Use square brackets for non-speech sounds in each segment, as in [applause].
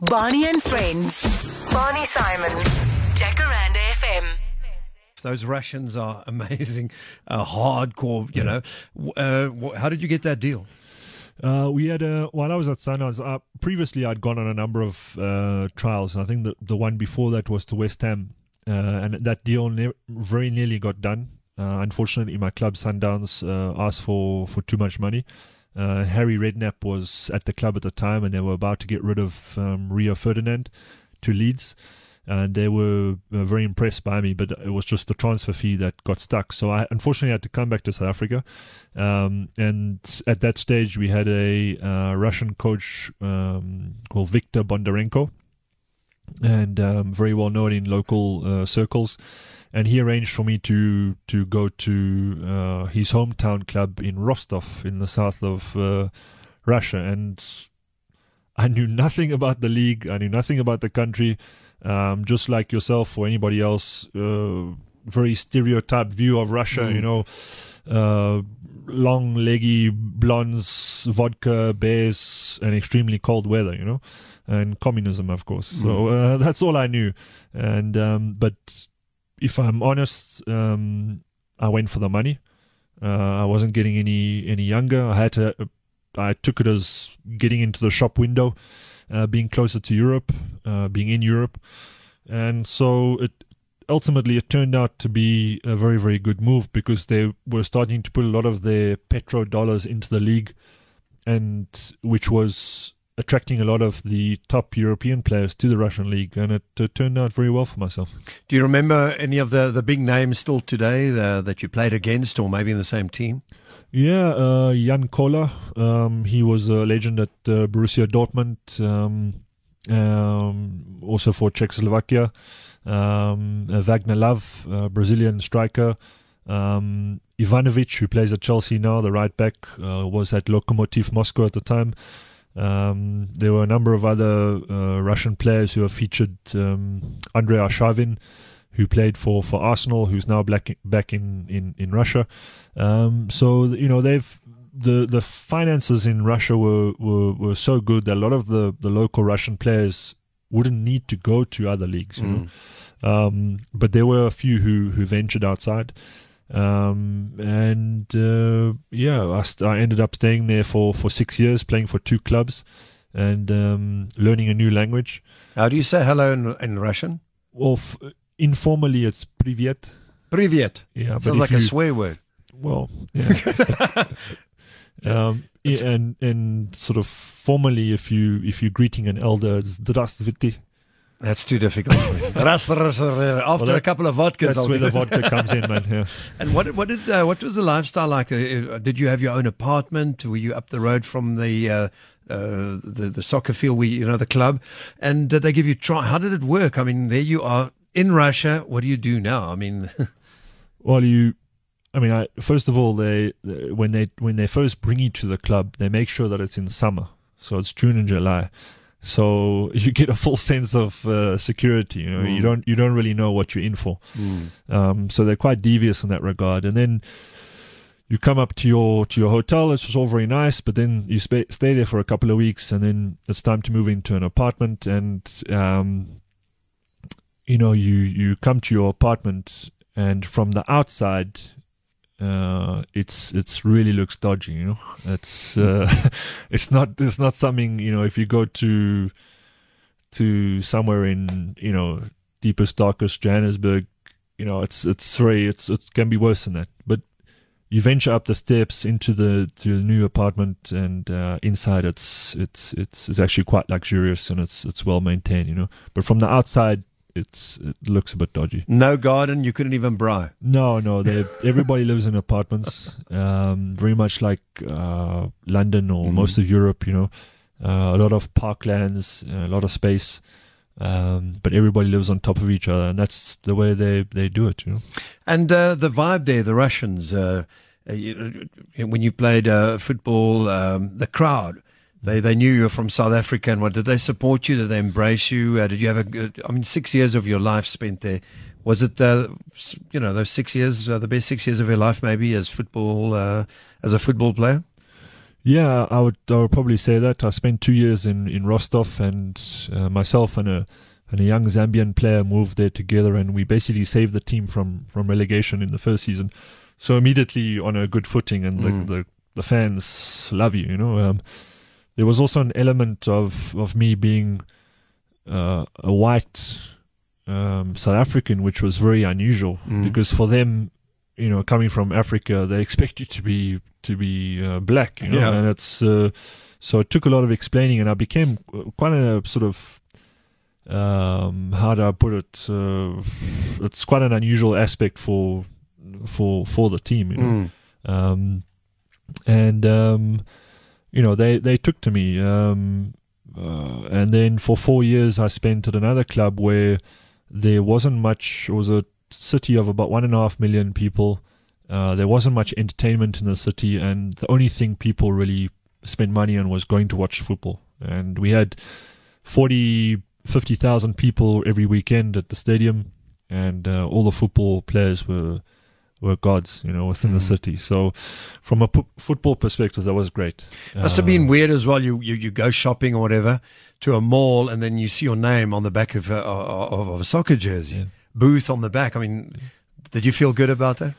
Barney and Friends. Barney Simon. Jacaranda FM. Those Russians are [laughs] amazing, uh, hardcore. You know, uh, how did you get that deal? Uh, we had a while I was at Sundowns. Uh, previously, I'd gone on a number of uh, trials. I think the the one before that was to West Ham, uh, and that deal ne- very nearly got done. Uh, unfortunately, my club Sundowns uh, asked for for too much money. Uh, Harry Redknapp was at the club at the time, and they were about to get rid of um, Rio Ferdinand to Leeds. And they were uh, very impressed by me, but it was just the transfer fee that got stuck. So I unfortunately had to come back to South Africa. Um, and at that stage, we had a uh, Russian coach um, called Viktor Bondarenko, and um, very well known in local uh, circles. And he arranged for me to to go to uh, his hometown club in Rostov in the south of uh, Russia. And I knew nothing about the league. I knew nothing about the country. Um, just like yourself or anybody else, uh, very stereotyped view of Russia. Mm. You know, uh, long, leggy blondes, vodka, bears, and extremely cold weather. You know, and communism, of course. So uh, [laughs] that's all I knew. And um, but if I'm honest, um, I went for the money. Uh, I wasn't getting any any younger. I had to. I took it as getting into the shop window, uh, being closer to Europe, uh, being in Europe, and so it ultimately it turned out to be a very very good move because they were starting to put a lot of their petro dollars into the league, and which was attracting a lot of the top European players to the Russian league, and it uh, turned out very well for myself. Do you remember any of the, the big names still today uh, that you played against, or maybe in the same team? Yeah, uh, Jan Koller. Um, he was a legend at uh, Borussia Dortmund, um, um, also for Czechoslovakia. Um, uh, Wagner Love, uh, Brazilian striker. Um, Ivanovic, who plays at Chelsea now, the right back, uh, was at Lokomotiv Moscow at the time. Um, there were a number of other uh, Russian players who have featured. Um, Andrei Arshavin, who played for, for Arsenal, who's now back back in in in Russia. Um, so you know they've the the finances in Russia were, were were so good that a lot of the the local Russian players wouldn't need to go to other leagues. You know, um, but there were a few who who ventured outside. Um, and uh, yeah, I, st- I ended up staying there for, for six years, playing for two clubs, and um, learning a new language. How do you say hello in, in Russian? Well, f- informally, it's privyet. Privyet. Yeah, but Sounds if like you, a swear word. Well, [laughs] yeah. um, yeah, and and sort of formally, if you if you're greeting an elder, it's здравствуйте. That's too difficult. for me. [laughs] Ras- ras- ras- After that- a couple of vodkas, That's I'll where the vodka comes in, man. Yeah. [laughs] And what what did uh, what was the lifestyle like? Uh, uh, Did you have your own apartment? Were you up the road from the uh, uh, the the soccer field? We you know the club, and did they give you try? How did it work? I mean, there you are in Russia. What do you do now? I mean, [laughs] Well, you, I mean, I, first of all, they they- when they when they first bring you to the club, they make sure that it's in summer, so it's June and July, so [laughs] you get a full sense of uh, security. You know, you Mm. don't you don't really know what you're in for. Um, so they're quite devious in that regard, and then. You come up to your to your hotel. It's all very nice, but then you stay stay there for a couple of weeks, and then it's time to move into an apartment. And um, you know, you you come to your apartment, and from the outside, uh, it's it's really looks dodgy. You know, it's uh, [laughs] it's not it's not something you know. If you go to to somewhere in you know deepest darkest Johannesburg, you know, it's it's very it's it can be worse than that. But you venture up the steps into the to the new apartment, and uh, inside it's it's it's it's actually quite luxurious and it's it's well maintained. You know, but from the outside. It's it looks a bit dodgy. no garden. You couldn't even braai. No, no. Everybody [laughs] lives in apartments. Um, very much like uh, London or Mhm. most of Europe. You know, uh, a lot of parklands, a lot of space. Um, but everybody lives on top of each other, and that's the way they they do it. You know. And uh, the vibe there, the Russians, uh, uh, you, when you played uh, football, um, the crowd, they, they knew you were from South Africa. And what did they support you? Did they embrace you? Uh, did you have a good, I mean, six years of your life spent there. Was it, uh, you know, those six years, uh, the best six years of your life maybe as football, uh, as a football player? Yeah, I would. I would probably say that. I spent two years in in Rostov, and uh, myself and a and a young Zambian player moved there together, and we basically saved the team from from relegation in the first season. So immediately on a good footing, and Mm. the, the the fans love you. You know, um, there was also an element of of me being uh, a white um, South African, which was very unusual Mm. because for them, you know, coming from Africa, they expect you to be to be uh, black, you know, Yeah. and it's uh, so it took a lot of explaining, and I became quite a sort of um, how do I put it? Uh, it's quite an unusual aspect for for for the team, you know. Mm. Um, and um, you know they they took to me um, uh, and then for four years I spent at another club where there wasn't much it was a city of about one and a half million people. Uh, there wasn't much entertainment in the city and the only thing people really spent money on was going to watch football. And we had 40 50,000 people every weekend at the stadium and uh, all the football players were were gods, you know, within the Mm. city. So, from a football perspective, that was great. Must have Uh, been weird as well. You, you you go shopping or whatever to a mall, and then you see your name on the back of a, of, of a soccer jersey, Yeah. Booth on the back. I mean, did you feel good about that?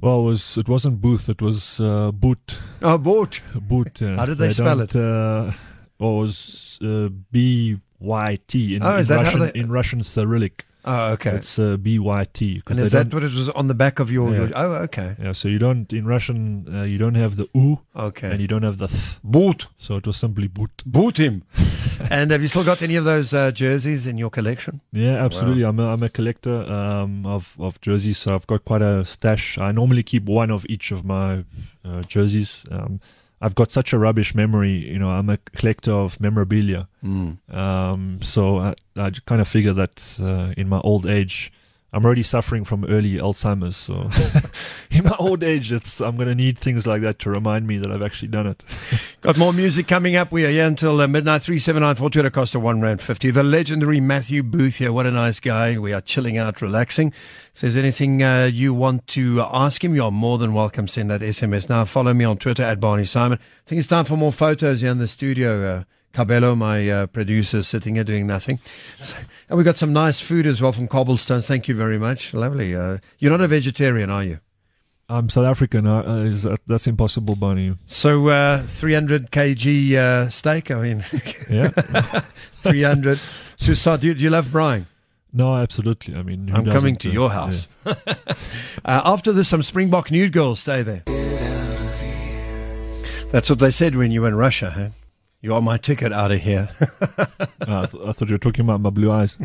Well, it was it wasn't Booth, it was uh, Boot. Oh, Boot. Boot. Uh, How did they spell don't, Uh, well, it was uh, B Y T in, Oh, in is that how Russian they- in Russian Cyrillic. Oh, okay. It's uh, B Y T. and is that what it was on the back of your? Yeah. oh, okay, Yeah, so you don't in Russian uh, you don't have the u okay. and you don't have the th, Boot. so it was simply boot. Boot him. [laughs] and have you still got any of those uh, jerseys in your collection? Yeah, absolutely. I'm a, I'm a collector um, of of jerseys, so I've got quite a stash. I normally keep one of each of my uh, jerseys. Um, I've got such a rubbish memory. You know, I'm a collector of memorabilia. Mm. Um, so I, I kind of figure that uh, in my old age, I'm already suffering from early Alzheimer's. So [laughs] in my old age, it's I'm going to need things like that to remind me that I've actually done it. [laughs] Got more music coming up. We are here until uh, midnight. Three seven nine four two. It cost of one rand fifty. The legendary Matthew Booth here. What a nice guy. We are chilling out, relaxing. If there's anything uh, you want to ask him, you are more than welcome. Send that SMS now. Follow me on Twitter at Barney Simon. I think it's time for more photos here in the studio. Uh, Cabello, my uh, producer, sitting here doing nothing. And we got some nice food as well from Cobblestones. Thank you very much. Lovely. Uh, you're not a vegetarian, are you? I'm South African. Uh, uh, is that, that's impossible, Barney. So uh, 300 kg uh, steak. I mean, [laughs] Yeah. [laughs] 300. So, so do, you, do you love Brian? no, absolutely. I mean, I'm coming to uh, your house. [laughs] uh, after this, some Springbok nude girls. Stay there. That's what they said when you were in Russia. Huh? You are my ticket out of here. [laughs] Ah, I, th- I thought you were talking about my blue eyes.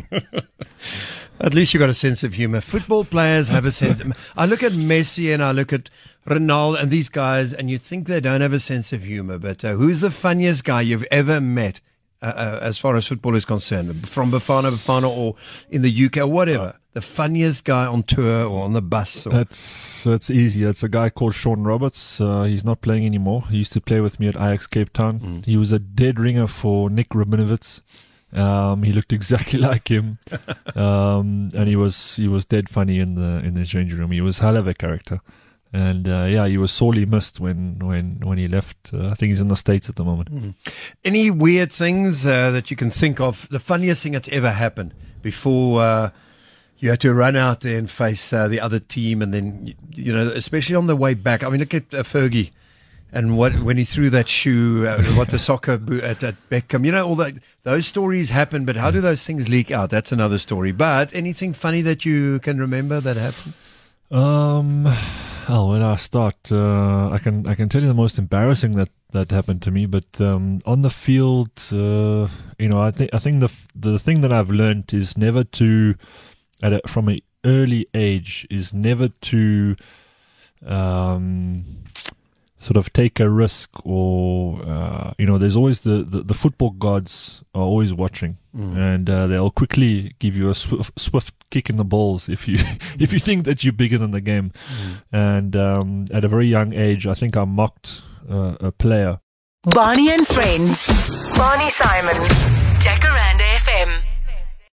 [laughs] At least you got a sense of humor. Football players have a sense. I look at Messi and I look at Ronaldo and these guys, and you think they don't have a sense of humor. But uh, who's the funniest guy you've ever met, uh, uh, as far as football is concerned, from Bafana Bafana or in the UK or whatever? The funniest guy on tour or on the bus. Or, That's that's easy. It's a guy called Sean Roberts. Uh, he's not playing anymore. He used to play with me at Ajax Cape Town. Mm. He was a dead ringer for Nik Rabinowitz. Um, he looked [laughs] exactly like him, [laughs] um, and he was he was dead funny in the in the changing room. He was hell of a character, and uh, yeah, he was sorely missed when when when he left. Uh, I think he's in the states at the moment. Mm. Any weird things uh, that you can think of? The funniest thing that's ever happened before uh, you had to run out there and face uh, the other team, and then you, know, especially on the way back. I mean, look at uh, Fergie and what when he threw that shoe, uh, what the soccer boot at, at Beckham. You know, all that those stories happen, but how do those things leak out? That's another story. But anything funny that you can remember that happened? Um, oh, when I start, uh, I can I can tell you the most embarrassing that that happened to me. But um, on the field, uh, you know, I think I think the the thing that I've learned is never to, at a, from an early age, is never to, um, sort of take a risk or uh, you know, there's always the, the the football gods are always watching and uh, they'll quickly give you a swift, swift kick in the balls if you [laughs] if you think that you're bigger than the game. And um, at a very young age, I think I mocked uh, a player. Barney and Friends. Barney Simon.